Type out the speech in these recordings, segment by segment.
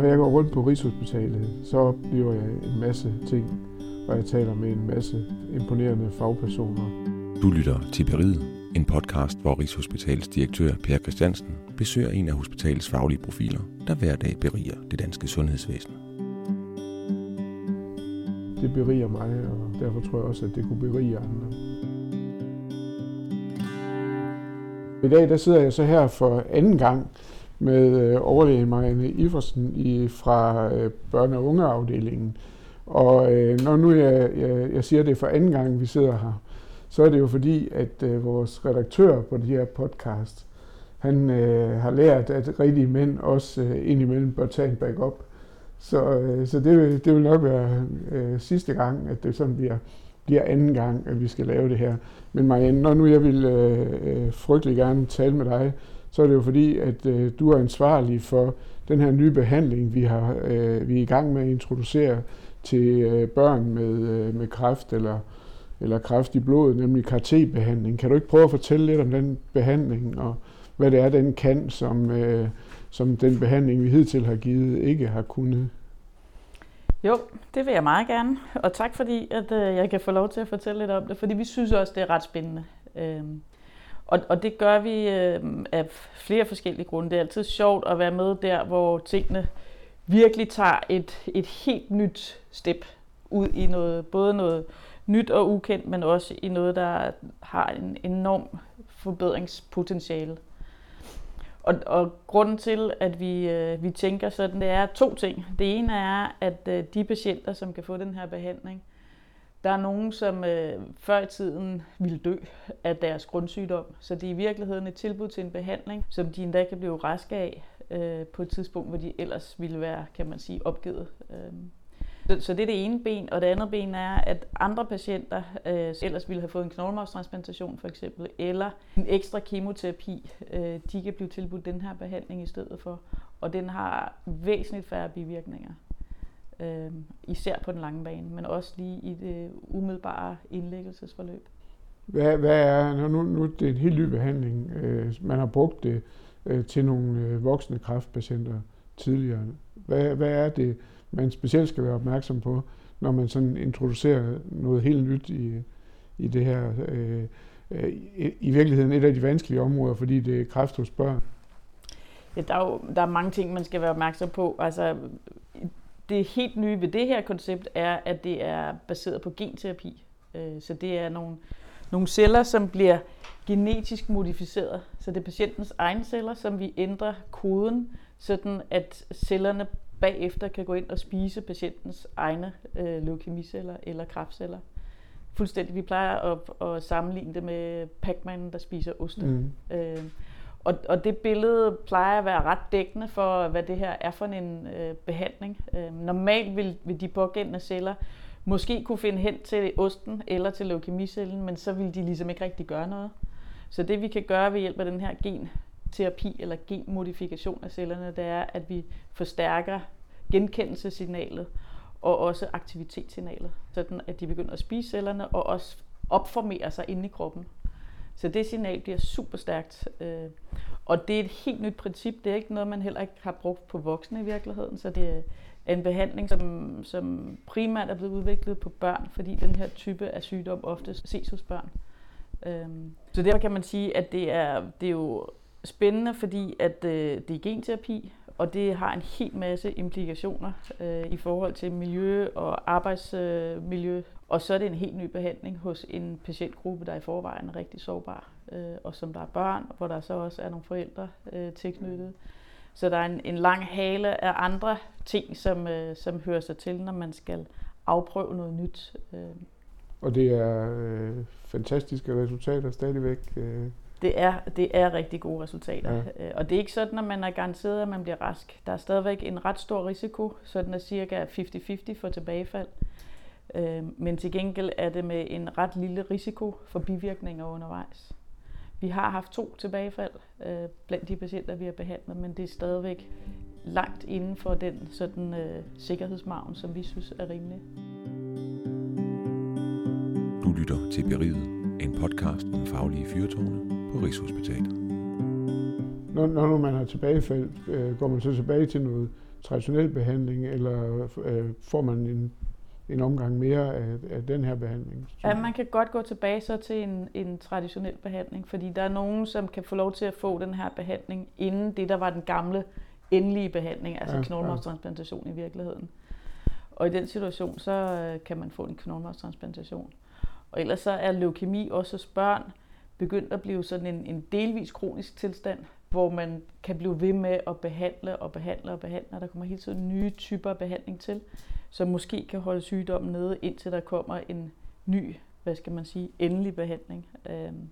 Når jeg går rundt på Rigshospitalet, så oplever jeg en masse ting, og jeg taler med en masse imponerende fagpersoner. Du lytter til Beriget, en podcast, hvor Rigshospitalets direktør Per Christiansen besøger en af hospitalets faglige profiler, der hver dag beriger det danske sundhedsvæsen. Det beriger mig, og derfor tror jeg også, at det kunne berige andre. I dag der sidder jeg så her for anden gang med overlægen overlæge Marianne Iversen i, fra øh, børne- og ungeafdelingen. Og øh, når nu jeg, jeg, jeg siger det for anden gang, vi sidder her, så er det jo fordi, at øh, vores redaktør på det her podcast, han øh, har lært, at rigtige mænd også øh, indimellem bør tage en backup. Så, øh, så det, vil, det vil nok være øh, sidste gang, at det sådan bliver, bliver anden gang, at vi skal lave det her. Men Marianne, når nu jeg vil øh, øh, frygtelig gerne tale med dig, så er det jo fordi, at øh, du er ansvarlig for den her nye behandling, vi, har, øh, vi er i gang med at introducere til øh, børn med, øh, med kræft eller, eller kræft i blodet, nemlig CAR-T-behandling. Kan du ikke prøve at fortælle lidt om den behandling, og hvad det er, den kan, som, øh, som den behandling, vi hidtil har givet, ikke har kunnet? Jo, det vil jeg meget gerne, og tak fordi, at øh, jeg kan få lov til at fortælle lidt om det, fordi vi synes også, det er ret spændende. Øh, og, og det gør vi øh, af flere forskellige grunde. Det er altid sjovt at være med der, hvor tingene virkelig tager et, et helt nyt step ud i noget, både noget nyt og ukendt, men også i noget, der har en enorm forbedringspotentiale. Og, og grunden til, at vi, øh, vi tænker sådan, det er to ting. Det ene er, at øh, de patienter, som kan få den her behandling, der er nogen, som øh, før i tiden ville dø af deres grundsygdom, så det er i virkeligheden et tilbud til en behandling, som de endda kan blive raske af øh, på et tidspunkt, hvor de ellers ville være, kan man sige, opgivet. Øh. Så, så det er det ene ben, og det andet ben er, at andre patienter øh, ellers ville have fået en knoglemarvstransplantation for eksempel, eller en ekstra kemoterapi, øh, de kan blive tilbudt den her behandling i stedet for, og den har væsentligt færre bivirkninger øh, især på den lange bane, men også lige i det umiddelbare indlæggelsesforløb. Hvad, hvad er, nu, nu det er en helt ny behandling, øh, man har brugt det øh, til nogle øh, voksne kræftpatienter tidligere. Hvad, hvad er det, man specielt skal være opmærksom på, når man sådan introducerer noget helt nyt i, i det her, øh, øh, i, i virkeligheden et af de vanskelige områder, fordi det er kræft hos børn? Ja, der, er jo, der er mange ting, man skal være opmærksom på. Altså, det helt nye ved det her koncept er, at det er baseret på genterapi. Øh, så det er nogle, nogle celler, som bliver genetisk modificeret. Så det er patientens egne celler, som vi ændrer koden, sådan at cellerne bagefter kan gå ind og spise patientens egne øh, leukemiceller eller kræftceller. Fuldstændig. Vi plejer at, at sammenligne det med Pac-Man, der spiser oste. Mm. Øh, og, og det billede plejer at være ret dækkende for, hvad det her er for en øh, behandling. Øh, normalt vil, vil de pågældende celler måske kunne finde hen til osten eller til leukemicellen, men så vil de ligesom ikke rigtig gøre noget. Så det vi kan gøre ved hjælp af den her genterapi eller genmodifikation af cellerne, det er, at vi forstærker genkendelsessignalet og også aktivitetssignalet, sådan at de begynder at spise cellerne og også opformere sig inde i kroppen. Så det signal bliver super stærkt. Øh, og det er et helt nyt princip. Det er ikke noget, man heller ikke har brugt på voksne i virkeligheden. Så det er en behandling, som, som primært er blevet udviklet på børn, fordi den her type af sygdom ofte ses hos børn. Øhm, så derfor kan man sige, at det er, det er jo spændende, fordi at øh, det er genterapi, og det har en helt masse implikationer øh, i forhold til miljø og arbejdsmiljø. Og så er det en helt ny behandling hos en patientgruppe, der er i forvejen er rigtig sårbar, øh, og som der er børn, hvor der så også er nogle forældre øh, tilknyttet. Så der er en, en lang hale af andre ting, som, øh, som hører sig til, når man skal afprøve noget nyt. Øh. Og det er øh, fantastiske resultater stadigvæk. Øh det er, det er rigtig gode resultater. Ja. Øh, og det er ikke sådan, at man er garanteret, at man bliver rask. Der er stadigvæk en ret stor risiko, så den er cirka 50-50 for tilbagefald. Øh, men til gengæld er det med en ret lille risiko for bivirkninger undervejs. Vi har haft to tilbagefald øh, blandt de patienter, vi har behandlet, men det er stadigvæk langt inden for den sådan, øh, sikkerhedsmargen, som vi synes er rimelig. Du lytter til Beriget, en podcast om faglige fyrtårne på Rigshospitalet. Når, når man har tilbagefald, øh, går man så tilbage til noget traditionel behandling, eller øh, får man en, en omgang mere af, af den her behandling? Ja, man kan godt gå tilbage så til en, en traditionel behandling, fordi der er nogen, som kan få lov til at få den her behandling, inden det, der var den gamle endelige behandling, altså ja, knoglmarvstransplantation ja. i virkeligheden. Og i den situation, så øh, kan man få en knoglmarvstransplantation. Og ellers så er leukemi også hos børn begyndt at blive sådan en, en delvis kronisk tilstand, hvor man kan blive ved med at behandle og behandle og behandle, og der kommer hele tiden nye typer af behandling til, som måske kan holde sygdommen nede, indtil der kommer en ny, hvad skal man sige, endelig behandling. Øhm,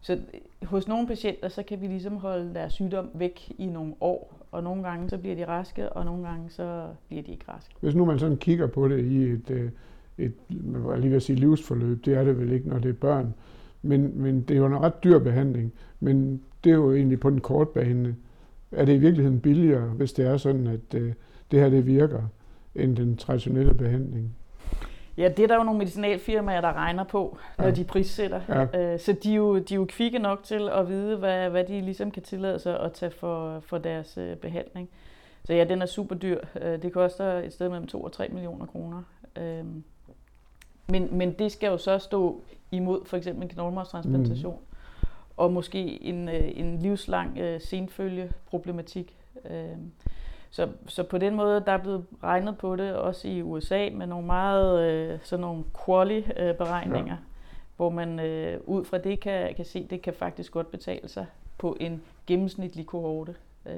så hos nogle patienter, så kan vi ligesom holde deres sygdom væk i nogle år, og nogle gange så bliver de raske, og nogle gange så bliver de ikke raske. Hvis nu man sådan kigger på det i et, øh, et man var lige ved at sige livsforløb, det er det vel ikke, når det er børn, men, men det er jo en ret dyr behandling, men det er jo egentlig på den korte bane. Er det i virkeligheden billigere, hvis det er sådan, at øh, det her det virker, end den traditionelle behandling? Ja, det er der jo nogle medicinalfirmaer, der regner på, når ja. de prissætter. Ja. Øh, så de er, jo, de er jo kvikke nok til at vide, hvad, hvad de ligesom kan tillade sig at tage for, for deres øh, behandling. Så ja, den er super dyr. Øh, det koster et sted mellem 2 og 3 millioner kroner. Men, men det skal jo så stå imod for eksempel en knoglmarvstransplantation. Mm. Og måske en, en livslang senfølgeproblematik. Så, så på den måde, der er blevet regnet på det, også i USA, med nogle meget øh, sådan nogle quali-beregninger, ja. hvor man øh, ud fra det kan, kan se, at det kan faktisk godt betale sig på en gennemsnitlig kohorte. Øh,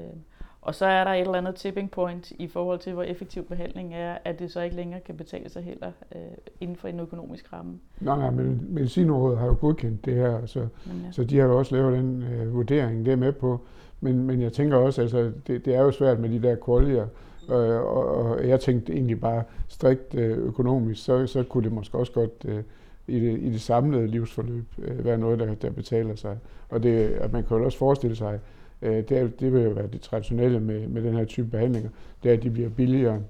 og så er der et eller andet tipping point i forhold til, hvor effektiv behandling er, at det så ikke længere kan betale sig heller øh, inden for en økonomisk ramme. Nej, nej, men Medicinrådet har jo godkendt det her, så, men ja. så de har jo også lavet den øh, vurdering, det er med på. Men, men jeg tænker også, altså, det, det er jo svært med de der kvalier, øh, og, og jeg tænkte egentlig bare strikt øh, økonomisk, så, så kunne det måske også godt øh, i, det, i det samlede livsforløb øh, være noget, der, der betaler sig. Og det, at man kan jo også forestille sig, øh, det, er, det vil jo være det traditionelle med, med den her type behandlinger, det er, at de bliver billigere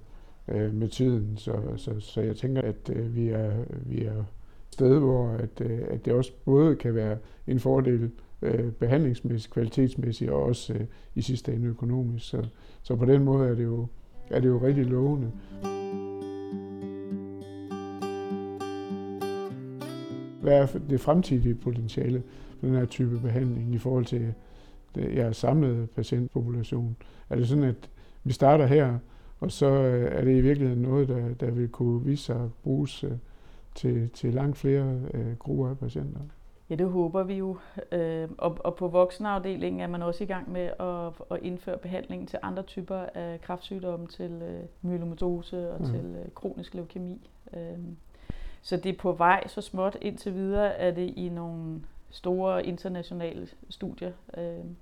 øh, med tiden. Så, så, så jeg tænker, at øh, vi er, vi er sted, hvor at, øh, at det også både kan være en fordel øh, behandlingsmæssigt, kvalitetsmæssigt og også øh, i sidste ende økonomisk. Så, så på den måde er det jo, er det jo rigtig lovende. Hvad er det fremtidige potentiale for den her type behandling i forhold til jeres samlede patientpopulation? Er det sådan, at vi starter her, og så øh, er det i virkeligheden noget, der, der vil kunne vise sig at bruges øh, til, til langt flere øh, grupper af patienter? Ja, det håber vi jo. Øh, og, og på voksenafdelingen er man også i gang med at, at indføre behandling til andre typer af kræftsygdomme, til øh, myelomatose og mm. til øh, kronisk leukemi. Så det er på vej så småt. Indtil videre er det i nogle store internationale studier. Øhm,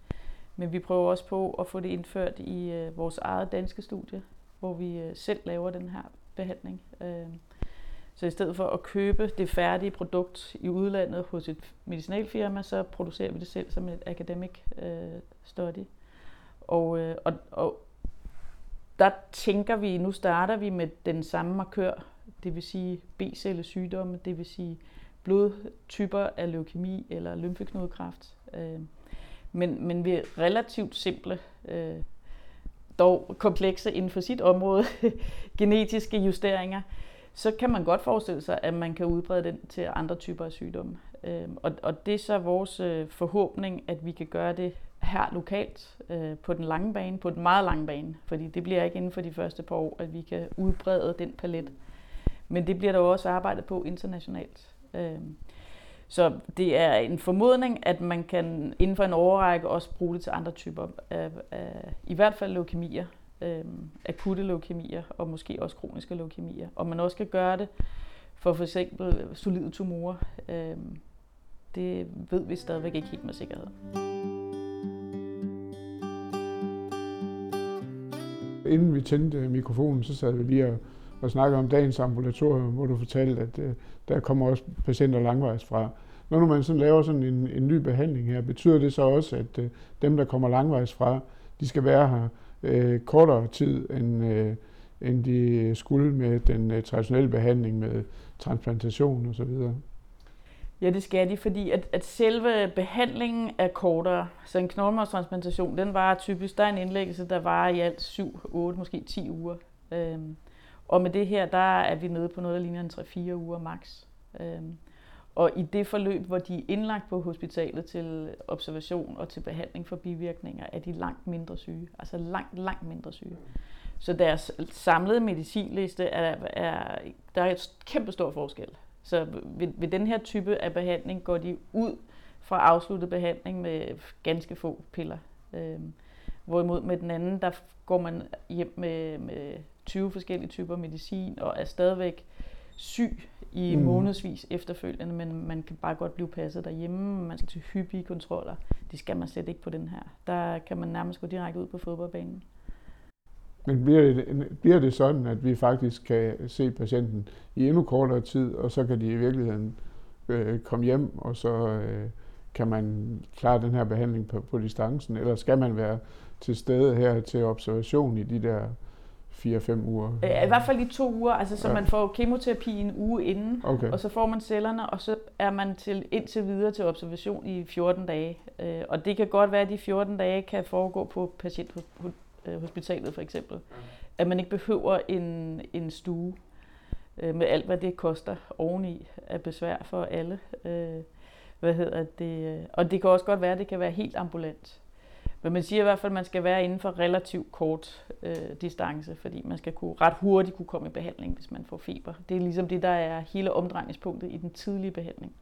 men vi prøver også på at få det indført i øh, vores eget danske studie, hvor vi øh, selv laver den her behandling. Øhm, så i stedet for at købe det færdige produkt i udlandet hos et medicinalfirma, så producerer vi det selv som et academic øh, study. Og, øh, og, og der tænker vi, nu starter vi med den samme markør, det vil sige B-cellesygdomme, det vil sige blodtyper af leukemi eller lymfeknudekræft. Øh, men, men vi relativt simple, øh, dog komplekse inden for sit område, genetiske justeringer, så kan man godt forestille sig, at man kan udbrede den til andre typer af sygdomme. Øhm, og, og det er så vores øh, forhåbning, at vi kan gøre det her lokalt øh, på den lange bane, på den meget lange bane, fordi det bliver ikke inden for de første par år, at vi kan udbrede den palet. Men det bliver der også arbejdet på internationalt. Øhm, så det er en formodning, at man kan inden for en overrække også bruge det til andre typer af, af i hvert fald leukemier, øh, akutte leukemier og måske også kroniske leukemier. Og man også kan gøre det for for eksempel solide tumorer. Øh, det ved vi stadigvæk ikke helt med sikkerhed. Inden vi tændte mikrofonen, så sad vi lige og, og snakkede om dagens ambulatorium, hvor du fortalte, at øh, der kommer også patienter langvejs fra. Når nu man sådan laver sådan en, en ny behandling her, betyder det så også, at øh, dem, der kommer langvejs fra, de skal være her øh, kortere tid, end, øh, end de skulle med den øh, traditionelle behandling med transplantation osv. Ja, det skal de, fordi at, at selve behandlingen er kortere. Så en knoglemarvstransplantation, den var typisk, der er en indlæggelse, der var i alt 7, 8, måske 10 uger. Øhm, og med det her, der er vi nede på noget, der ligner en 3-4 uger max. Øhm, og i det forløb, hvor de er indlagt på hospitalet til observation og til behandling for bivirkninger, er de langt mindre syge. Altså langt, langt mindre syge. Så deres samlede medicinliste er, er der er et kæmpe stor forskel. Så ved, ved den her type af behandling går de ud fra afsluttet behandling med ganske få piller. Øhm, hvorimod med den anden, der går man hjem med, med 20 forskellige typer medicin og er stadigvæk syg i mm. månedsvis efterfølgende, men man kan bare godt blive passet derhjemme. Man skal til hyppige kontroller. Det skal man slet ikke på den her. Der kan man nærmest gå direkte ud på fodboldbanen. Men bliver det, bliver det sådan, at vi faktisk kan se patienten i endnu kortere tid, og så kan de i virkeligheden øh, komme hjem, og så øh, kan man klare den her behandling på, på distancen? Eller skal man være til stede her til observation i de der 4-5 uger? I hvert fald i to uger, altså så ja. man får kemoterapi en uge inden, okay. og så får man cellerne, og så er man til indtil videre til observation i 14 dage. Øh, og det kan godt være, at de 14 dage kan foregå på patienthospitalet for eksempel. At man ikke behøver en, en stue øh, med alt, hvad det koster oveni af besvær for alle. Øh, hvad hedder det? Og det kan også godt være, at det kan være helt ambulant. Men man siger i hvert fald, at man skal være inden for relativt kort øh, distance, fordi man skal kunne, ret hurtigt kunne komme i behandling, hvis man får feber. Det er ligesom det, der er hele omdrejningspunktet i den tidlige behandling.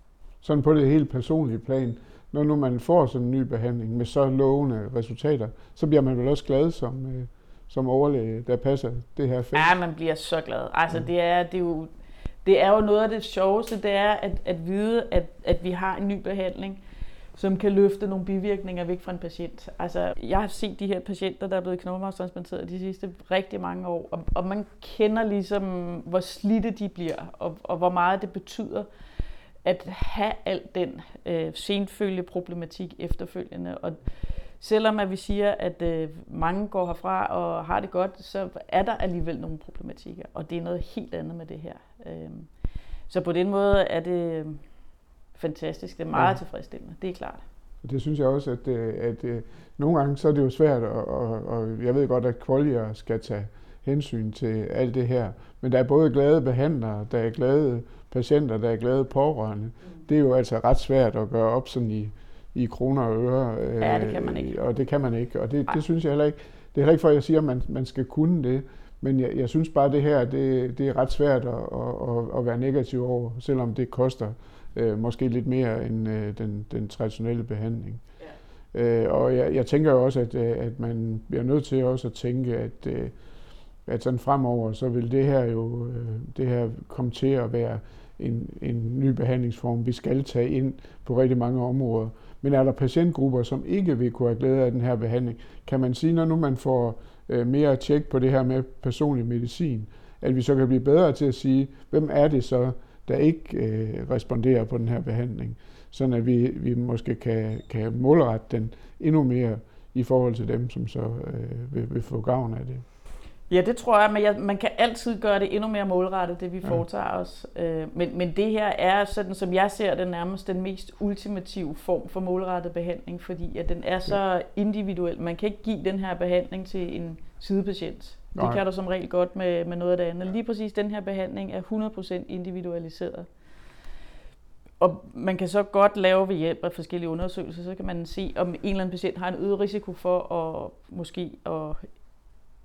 Sådan på det helt personlige plan, når nu man får sådan en ny behandling med så lovende resultater, så bliver man vel også glad som, øh, som overlæge, der passer det her felt? Ja, man bliver så glad. Altså, det er, det er jo det er jo noget af det sjoveste, det er at, at vide, at, at vi har en ny behandling, som kan løfte nogle bivirkninger væk fra en patient. Altså, jeg har set de her patienter, der er blevet knoglemarvstransplanteret de sidste rigtig mange år, og, og man kender ligesom, hvor slidte de bliver, og, og hvor meget det betyder at have al den øh, senfølge problematik efterfølgende. Og selvom at vi siger, at øh, mange går herfra og har det godt, så er der alligevel nogle problematikker, og det er noget helt andet med det her. Øh, så på den måde er det fantastisk. Det er meget ja. tilfredsstillende, det er klart. Det synes jeg også, at, øh, at, at øh, nogle gange så er det jo svært, og, og, og jeg ved godt, at kvalier skal tage hensyn til alt det her. Men der er både glade behandlere, der er glade patienter, der er glade pårørende. Mm. Det er jo altså ret svært at gøre op sådan i, i kroner og øre. Ja, det kan man ikke. Øh, og det kan man ikke. Og det, det synes jeg heller ikke. Det er heller ikke for, at jeg siger, at man, man skal kunne det. Men jeg, jeg synes bare, at det her det, det er ret svært at, at, at være negativ over, selvom det koster øh, måske lidt mere end øh, den, den traditionelle behandling. Ja. Øh, og jeg, jeg tænker også, at, øh, at man bliver nødt til også at tænke, at, øh, at sådan fremover, så vil det her jo øh, det her komme til at være en, en ny behandlingsform, vi skal tage ind på rigtig mange områder. Men er der patientgrupper, som ikke vil kunne have glæde af den her behandling, kan man sige, når nu man får øh, mere tjek på det her med personlig medicin, at vi så kan blive bedre til at sige, hvem er det så, der ikke øh, responderer på den her behandling, sådan at vi, vi måske kan, kan målrette den endnu mere i forhold til dem, som så øh, vil, vil få gavn af det. Ja, det tror jeg, men jeg, man kan altid gøre det endnu mere målrettet, det vi ja. foretager os. Øh, men, men det her er, sådan som jeg ser det, nærmest den mest ultimative form for målrettet behandling, fordi at den er så individuel. Man kan ikke give den her behandling til en sidepatient. Nej. Det kan du som regel godt med, med noget af det andet. Lige præcis den her behandling er 100% individualiseret. Og man kan så godt lave ved hjælp af forskellige undersøgelser, så kan man se, om en eller anden patient har en øget risiko for at måske at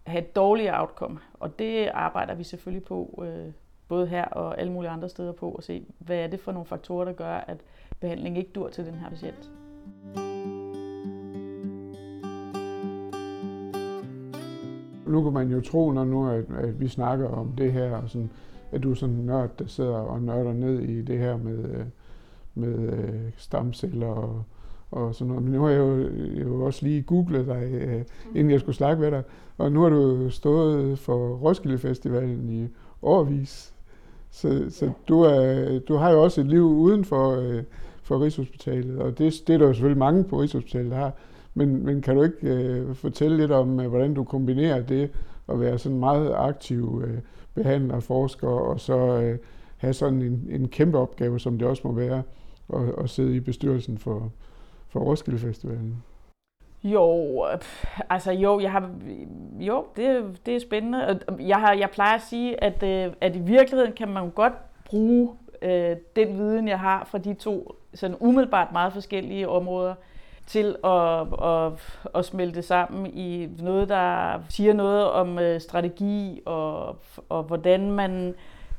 have et dårligere outcome. Og det arbejder vi selvfølgelig på, øh, både her og alle mulige andre steder på, at se, hvad er det for nogle faktorer, der gør, at behandling ikke dur til den her patient. Nu kan man jo tro, når nu at, at vi snakker om det her, og sådan, at du er sådan en nørd, der sidder og nørder ned i det her med, øh, med øh, stamceller og, og sådan noget. Men nu har jeg jo, jeg jo også lige googlet dig, øh, inden jeg skulle snakke med dig. Og nu har du stået for Roskilde Festivalen i årvis. Så, så du, er, du har jo også et liv uden for, for Rigshospitalet, og det, det er der jo selvfølgelig mange på Rigshospitalet, der har. Men, men kan du ikke øh, fortælle lidt om, øh, hvordan du kombinerer det at være sådan meget aktiv øh, behandler, forsker, og så øh, have sådan en, en kæmpe opgave, som det også må være, at, at sidde i bestyrelsen for, for Roskilde Festivalen? Jo, altså jo, jeg har, jo, det, det er spændende. Jeg, har, jeg plejer at sige, at, øh, at i virkeligheden kan man godt bruge øh, den viden, jeg har fra de to sådan umiddelbart meget forskellige områder, til at, at, at smelte sammen i noget, der siger noget om øh, strategi og, og hvordan man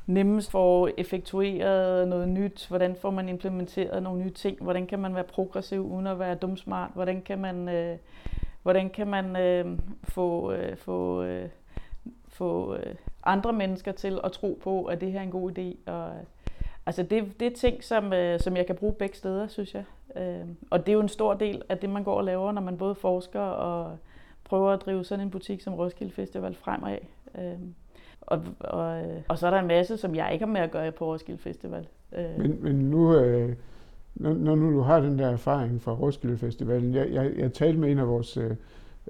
nemmest får effektueret noget nyt, hvordan får man implementeret nogle nye ting, hvordan kan man være progressiv uden at være dumsmart, hvordan kan man, øh, hvordan kan man øh, få, øh, få, øh, få øh, andre mennesker til at tro på, at det her er en god idé. Og, altså det, det er ting, som, øh, som jeg kan bruge begge steder, synes jeg. Øh, og det er jo en stor del af det, man går og laver, når man både forsker og prøver at drive sådan en butik som Roskilde Festival fremad. Øh, og, og, øh, og så er der en masse, som jeg ikke har med at gøre på Roskilde Festival. Øh. Men, men nu, øh, når, når nu du har den der erfaring fra Roskilde Festivalen, jeg, jeg, jeg talte med en af vores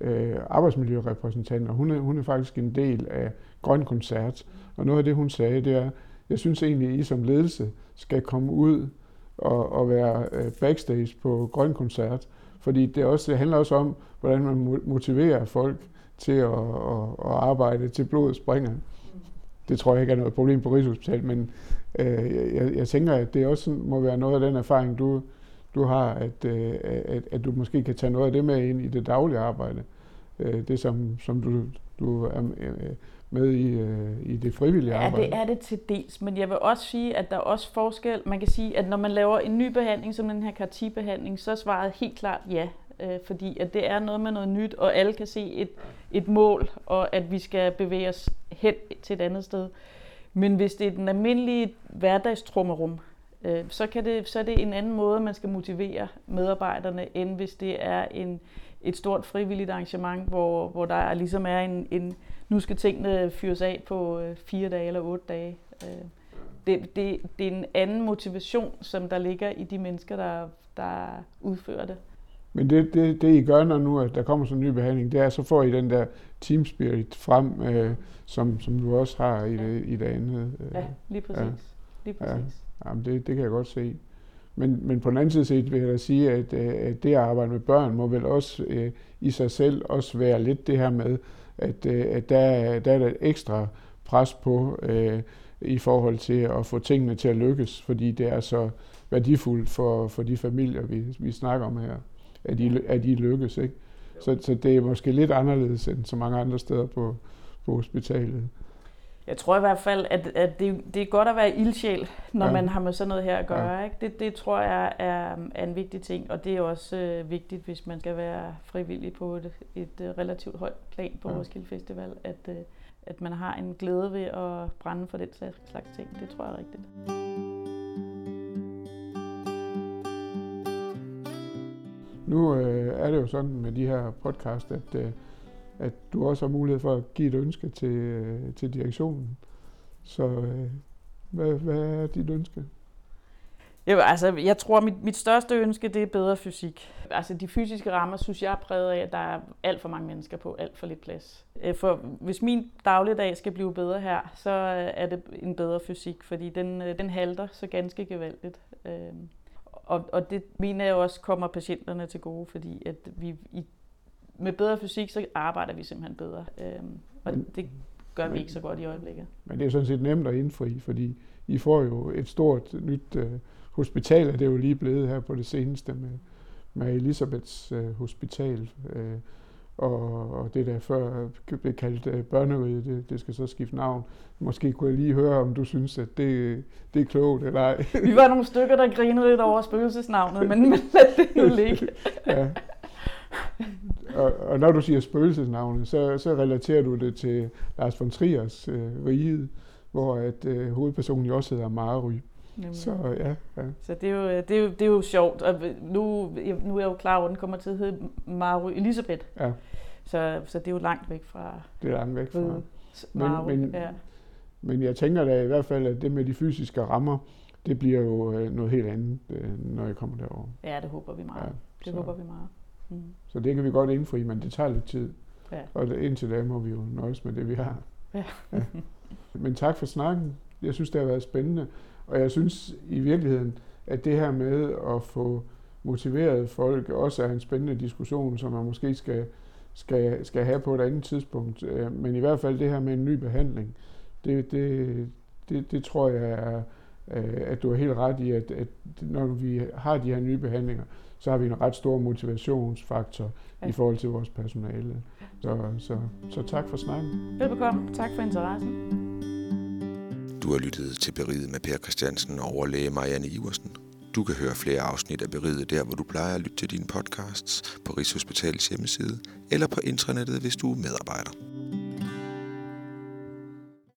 øh, arbejdsmiljørepræsentanter, hun er, hun er faktisk en del af Grøn Koncert, og noget af det, hun sagde, det er, jeg synes egentlig, at I som ledelse skal komme ud og, og være øh, backstage på Grøn Koncert, fordi det, også, det handler også om, hvordan man motiverer folk til at, at, at arbejde til blodet springer. Det tror jeg ikke er noget problem på Rigshospitalet, men øh, jeg, jeg tænker, at det også må være noget af den erfaring, du, du har, at, øh, at, at du måske kan tage noget af det med ind i det daglige arbejde. Øh, det, som, som du, du er øh, med i, øh, i det frivillige arbejde. Ja, det er det til dels, men jeg vil også sige, at der er også forskel. Man kan sige, at når man laver en ny behandling, som den her CAR-T-behandling, så er svaret helt klart ja øh, fordi at det er noget med noget nyt, og alle kan se et, et mål, og at vi skal bevæge os hen til et andet sted. Men hvis det er den almindelige hverdagstrummerum, øh, så, kan det, så er det en anden måde, man skal motivere medarbejderne, end hvis det er en, et stort frivilligt arrangement, hvor, hvor der ligesom er en, en, nu skal tingene fyres af på øh, fire dage eller otte dage. Øh, det, det, det er en anden motivation, som der ligger i de mennesker, der, der udfører det. Men det, det, det I gør, når nu at der kommer sådan en ny behandling, det er, så får I den der team spirit frem, øh, som, som du også har i, det, i det andet. Øh, ja, lige præcis. Ja. Lige præcis. Ja, jamen det, det kan jeg godt se. Men, men på den anden side set vil jeg da sige, at, øh, at det at arbejde med børn må vel også øh, i sig selv også være lidt det her med, at, øh, at der, der er et ekstra pres på øh, i forhold til at få tingene til at lykkes, fordi det er så værdifuldt for, for de familier, vi, vi snakker om her at de, at de lykkes. Ikke? Så, så det er måske lidt anderledes end så mange andre steder på, på hospitalet. Jeg tror i hvert fald, at, at det, det er godt at være ildsjæl, når ja. man har med sådan noget her at gøre. Ja. Ikke? Det, det tror jeg er, er en vigtig ting, og det er også øh, vigtigt, hvis man skal være frivillig på et, et øh, relativt højt plan på ja. Roskilde Festival, at, øh, at man har en glæde ved at brænde for den slags ting. Det tror jeg er rigtigt. Nu øh, er det jo sådan med de her podcast, at, øh, at du også har mulighed for at give et ønske til, øh, til direktionen. Så øh, hvad, hvad er dit ønske? Jo, altså, jeg tror, mit, mit største ønske, det er bedre fysik. Altså, de fysiske rammer, synes jeg er præget af, at der er alt for mange mennesker på alt for lidt plads. Øh, for hvis min dagligdag skal blive bedre her, så øh, er det en bedre fysik, fordi den, den halter så ganske gevaldigt. Og, og det mener jeg også kommer patienterne til gode, fordi at vi i, med bedre fysik, så arbejder vi simpelthen bedre. Øhm, og men, det gør men, vi ikke så godt i øjeblikket. Men det er sådan set nemt at indfri, fordi I får jo et stort nyt uh, hospital, og det er jo lige blevet her på det seneste med, med Elisabeths uh, Hospital. Uh, og, og det der før blev kaldt uh, børneriget, det, det skal så skifte navn. Måske kunne jeg lige høre, om du synes, at det, det er klogt eller ej. Vi var nogle stykker, der grinede lidt over spøgelsesnavnet, men, men lad det nu ligge. ja. Og, og når du siger spøgelsesnavnet, så, så relaterer du det til Lars von Triers øh, Riget, hvor at øh, hovedpersonen jo også hedder Mary. Så, ja, ja. så det, er jo, det, er jo, det er jo sjovt, og nu, nu er jeg jo klar over, at den kommer til at hedde Mary Elisabeth. Ja. Så, så det er jo langt væk fra... Det er langt væk fra. Men, men, ja. men jeg tænker da i hvert fald, at det med de fysiske rammer, det bliver jo øh, noget helt andet, øh, når jeg kommer derover. Ja, det håber vi meget. Ja, det så. håber vi meget. Mm. Så det kan vi godt indfri, men det tager lidt tid. Ja. Og indtil da må vi jo nøjes med det, vi har. Ja. ja. Men tak for snakken. Jeg synes, det har været spændende. Og jeg synes i virkeligheden, at det her med at få motiveret folk også er en spændende diskussion, som man måske skal, skal, skal have på et andet tidspunkt. Øh, men i hvert fald det her med en ny behandling, det, det, det, det tror jeg er, at du er helt ret i, at, at når vi har de her nye behandlinger, så har vi en ret stor motivationsfaktor ja. i forhold til vores personale. Så, så, så tak for snakken. Velbekomme. Tak for interessen. Du har lyttet til Beriget med Per Christiansen og overlæge Marianne Iversen. Du kan høre flere afsnit af Beriget der, hvor du plejer at lytte til dine podcasts på Rigshospitalets hjemmeside eller på intranettet, hvis du er medarbejder.